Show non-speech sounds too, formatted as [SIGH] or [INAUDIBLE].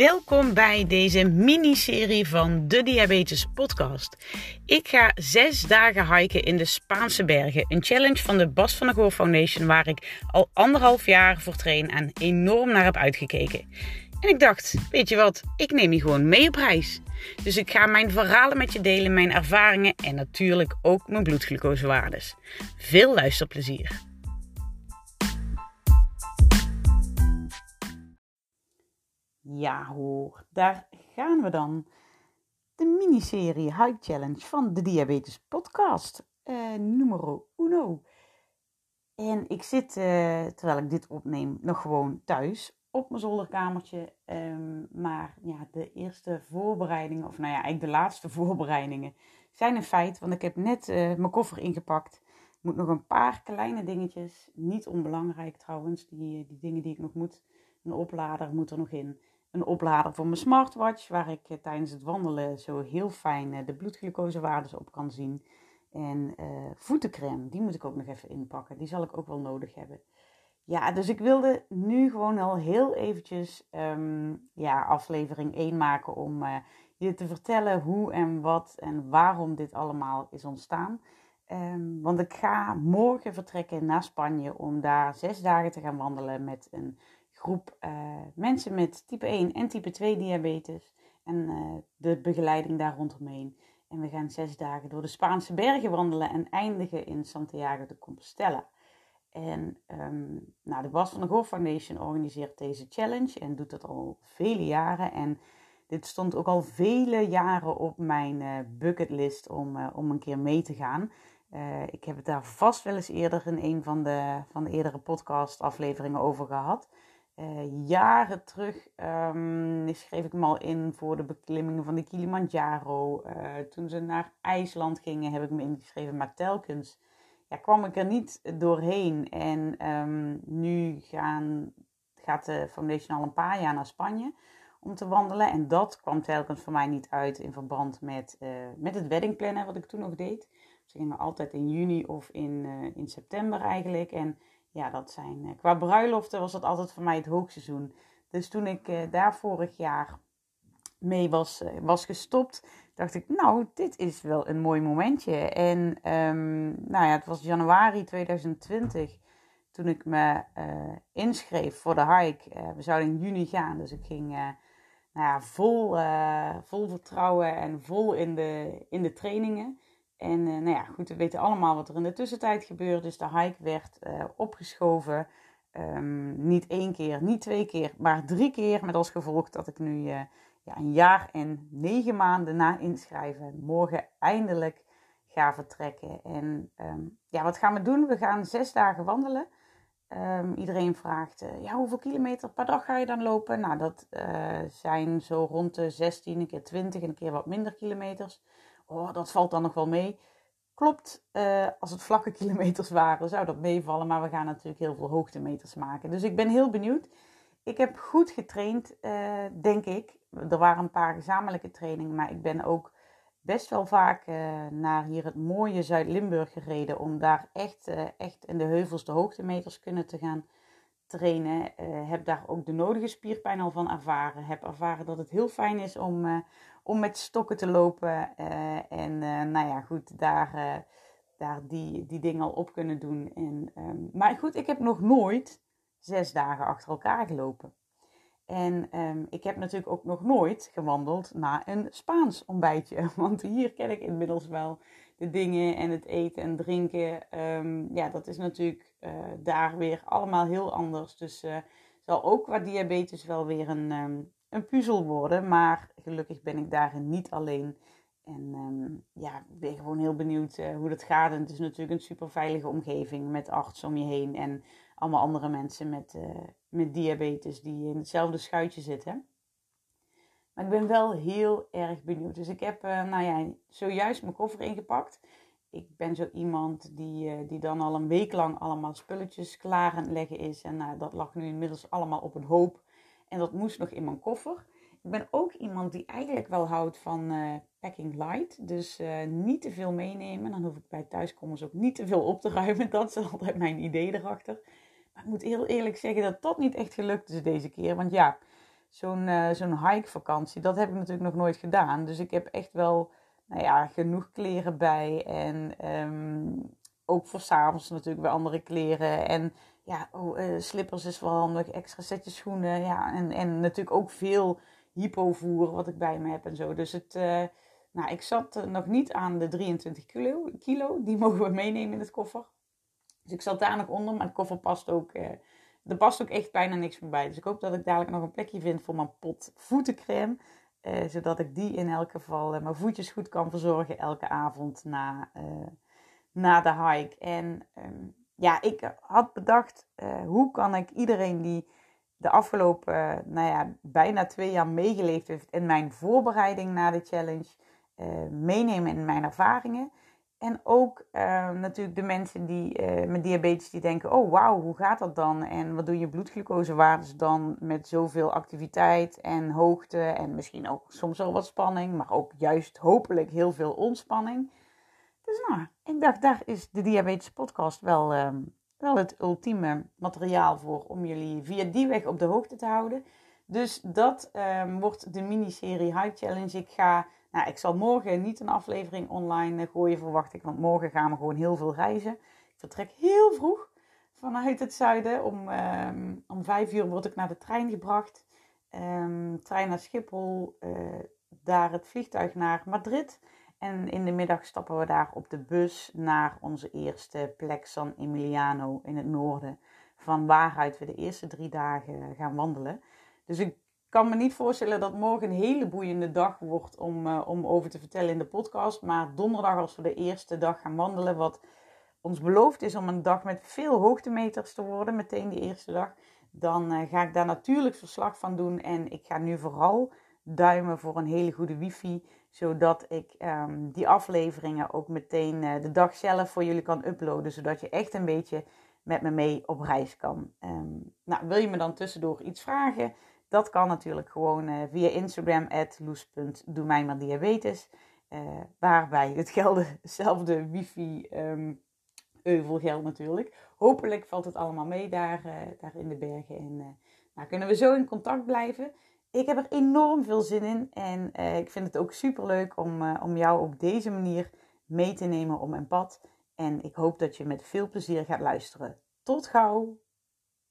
Welkom bij deze miniserie van de Diabetes Podcast. Ik ga zes dagen hiken in de Spaanse bergen. Een challenge van de Bas van der Goor Foundation, waar ik al anderhalf jaar voor train en enorm naar heb uitgekeken. En ik dacht, weet je wat, ik neem je gewoon mee op reis. Dus ik ga mijn verhalen met je delen, mijn ervaringen en natuurlijk ook mijn bloedglucosewaardes. Veel luisterplezier. Ja hoor, daar gaan we dan. De miniserie High Challenge van de Diabetes Podcast, uh, numero uno. En ik zit, uh, terwijl ik dit opneem, nog gewoon thuis op mijn zolderkamertje. Um, maar ja, de eerste voorbereidingen, of nou ja, eigenlijk de laatste [LAUGHS] voorbereidingen, zijn een feit. Want ik heb net uh, mijn koffer ingepakt. Ik moet nog een paar kleine dingetjes, niet onbelangrijk trouwens, die, die dingen die ik nog moet. Een oplader moet er nog in een oplader voor mijn smartwatch, waar ik eh, tijdens het wandelen zo heel fijn uh, de bloedglucosewaardes op kan zien. En uh, voetencrème, die moet ik ook nog even inpakken. Die zal ik ook wel nodig hebben. Ja, dus ik wilde nu gewoon al heel eventjes um, ja, aflevering 1 maken om je te vertellen hoe en wat en waarom dit allemaal is ontstaan. Um, want ik ga morgen vertrekken naar Spanje om daar zes dagen te gaan wandelen met een groep uh, mensen met type 1 en type 2 diabetes. En uh, de begeleiding daar rondomheen. En we gaan zes dagen door de Spaanse bergen wandelen en eindigen in Santiago de Compostela. En um, nou, de Bas van de Goor Foundation organiseert deze challenge en doet dat al vele jaren. En dit stond ook al vele jaren op mijn uh, bucketlist om, om een keer mee te gaan. Ik heb het daar vast wel eens eerder in een van de, van de eerdere podcast afleveringen over gehad. Uh, jaren terug um, schreef ik me al in voor de beklimmingen van de Kilimanjaro. Uh, toen ze naar IJsland gingen, heb ik me ingeschreven. Maar telkens ja, kwam ik er niet doorheen. En um, nu gaan, gaat de Foundation al een paar jaar naar Spanje om te wandelen. En dat kwam telkens voor mij niet uit in verband met, uh, met het weddingplannen wat ik toen nog deed. Ze gingen altijd in juni of in, in september eigenlijk. En ja, dat zijn, eh, qua bruiloften was dat altijd voor mij het hoogseizoen. Dus toen ik eh, daar vorig jaar mee was, eh, was gestopt, dacht ik, nou, dit is wel een mooi momentje. En um, nou ja, het was januari 2020 toen ik me uh, inschreef voor de hike. We zouden in juni gaan, dus ik ging nou ja, vol, vol vertrouwen en vol in de, in de trainingen. En uh, nou ja, goed, we weten allemaal wat er in de tussentijd gebeurde. Dus de hike werd uh, opgeschoven. Um, niet één keer, niet twee keer, maar drie keer. Met als gevolg dat ik nu uh, ja, een jaar en negen maanden na inschrijven morgen eindelijk ga vertrekken. En um, ja, wat gaan we doen? We gaan zes dagen wandelen. Um, iedereen vraagt, ja, hoeveel kilometer per dag ga je dan lopen? Nou, dat zijn zo rond de 16, een keer 20 en een keer wat minder kilometers oh, dat valt dan nog wel mee. Klopt, uh, als het vlakke [LAUGHS] kilometers waren, zou dat meevallen. Maar we gaan natuurlijk heel veel hoogtemeters maken. Dus ik ben heel benieuwd. Ik heb goed getraind, uh, denk ik. Er waren een paar gezamenlijke trainingen, maar ik ben ook best wel vaak uh, naar hier het mooie Zuid-Limburg gereden. Om daar echt, echt in de heuvels de hoogtemeters kunnen te gaan trainen. heb daar ook de nodige spierpijn al van ervaren. Heb ervaren dat het heel fijn is om, om met stokken te lopen. Uh, en nou ja, goed, daar, daar die, die dingen al op kunnen doen. En, um, maar goed, ik heb nog nooit zes dagen achter elkaar gelopen. En um, ik heb natuurlijk ook nog nooit gewandeld naar een Spaans ontbijtje. [LAUGHS] Want hier ken ik inmiddels wel de dingen en het eten en drinken. Um, ja, dat is natuurlijk daar weer allemaal heel anders. Dus zal ook qua diabetes wel weer een, een puzzel worden. Maar gelukkig ben ik daarin niet alleen. En um, ja, ik ben gewoon heel benieuwd uh, hoe dat gaat. En het is natuurlijk een super veilige omgeving met arts om je heen. En allemaal andere mensen met, met diabetes die in hetzelfde schuitje zitten. Maar ik ben wel heel erg benieuwd. Dus ik heb nou ja, zojuist mijn koffer ingepakt. Ik ben zo iemand die, die dan al een week lang allemaal spulletjes klaar aan het leggen is. En nou, dat lag nu inmiddels allemaal op een hoop. En dat moest nog in mijn koffer. Ik ben ook iemand die eigenlijk wel houdt van uh, packing light. Dus uh, niet te veel meenemen. Dan hoef ik bij thuiskomers ook niet te veel op te ruimen. [LAUGHS] Dat is altijd mijn idee erachter. Maar ik moet heel eerlijk zeggen dat dat niet echt gelukt is deze keer. Want ja, zo'n uh, zo'n hike-vakantie, dat heb ik natuurlijk nog nooit gedaan. Dus ik heb echt wel nou ja, genoeg kleren bij. En um, ook voor s'avonds natuurlijk weer andere kleren. En ja, oh, uh, slippers is wel handig, extra setjes schoenen. Ja, en, en natuurlijk ook veel hypovoer wat ik bij me heb en zo. Dus het, uh, nou, ik zat nog niet aan de 23 kilo. Die [LAUGHS] mogen we meenemen in het koffer. Dus ik zat daar nog onder, maar de koffer past ook... Uh, er past ook echt bijna niks meer bij. Dus ik hoop dat ik dadelijk nog een plekje vind voor mijn pot voetencreme. Uh, zodat ik die in elk geval mijn voetjes goed kan verzorgen elke avond na, na de hike. En um, ja, ik had bedacht, hoe kan ik iedereen die de afgelopen, nou ja, bijna twee jaar meegeleefd heeft in mijn voorbereiding naar de challenge, meenemen in mijn ervaringen. En ook natuurlijk de mensen die met diabetes die denken, oh wauw, hoe gaat dat dan? En wat doen je bloedglucosewaardes dan met zoveel activiteit en hoogte en misschien ook soms wel wat spanning, maar ook juist hopelijk heel veel ontspanning. Dus nou, ik dacht, daar is de Diabetes Podcast wel, ehm, wel het ultieme materiaal voor om jullie via die weg op de hoogte te houden. Dus dat um, wordt de miniserie Hype Challenge. Ik ga, nou, ik zal morgen niet een aflevering online gooien, verwacht ik, want morgen gaan we gewoon heel veel reizen. Ik vertrek heel vroeg vanuit het zuiden. Om, um, om vijf uur word ik naar de trein gebracht. trein naar Schiphol, uh, daar het vliegtuig naar Madrid. En in de middag stappen we daar op de bus naar onze eerste plek San Emiliano in het noorden. Van waaruit we de eerste drie dagen gaan wandelen. Dus ik kan me niet voorstellen dat morgen een hele boeiende dag wordt om, uh, om over te vertellen in de podcast. Maar donderdag als we de eerste dag gaan wandelen, wat ons beloofd is om een dag met veel hoogtemeters te worden, meteen de eerste dag. Dan uh, ga ik daar natuurlijk verslag van doen. En ik ga nu vooral duimen voor een hele goede wifi zodat ik um, die afleveringen ook meteen uh, de dag zelf voor jullie kan uploaden. Zodat je echt een beetje met me mee op reis kan. Um, nou, wil je me dan tussendoor iets vragen? Dat kan natuurlijk gewoon uh, via Instagram, loes.doe mij maar diabetes. Uh, waarbij hetzelfde [LAUGHS] wifi um, euvel geldt natuurlijk. Hopelijk valt het allemaal mee daar, daar in de bergen. En nou, kunnen we zo in contact blijven ik heb er enorm veel zin in. En ik vind het ook super leuk om, om jou op deze manier mee te nemen op mijn pad. En ik hoop dat je met veel plezier gaat luisteren. Tot gauw!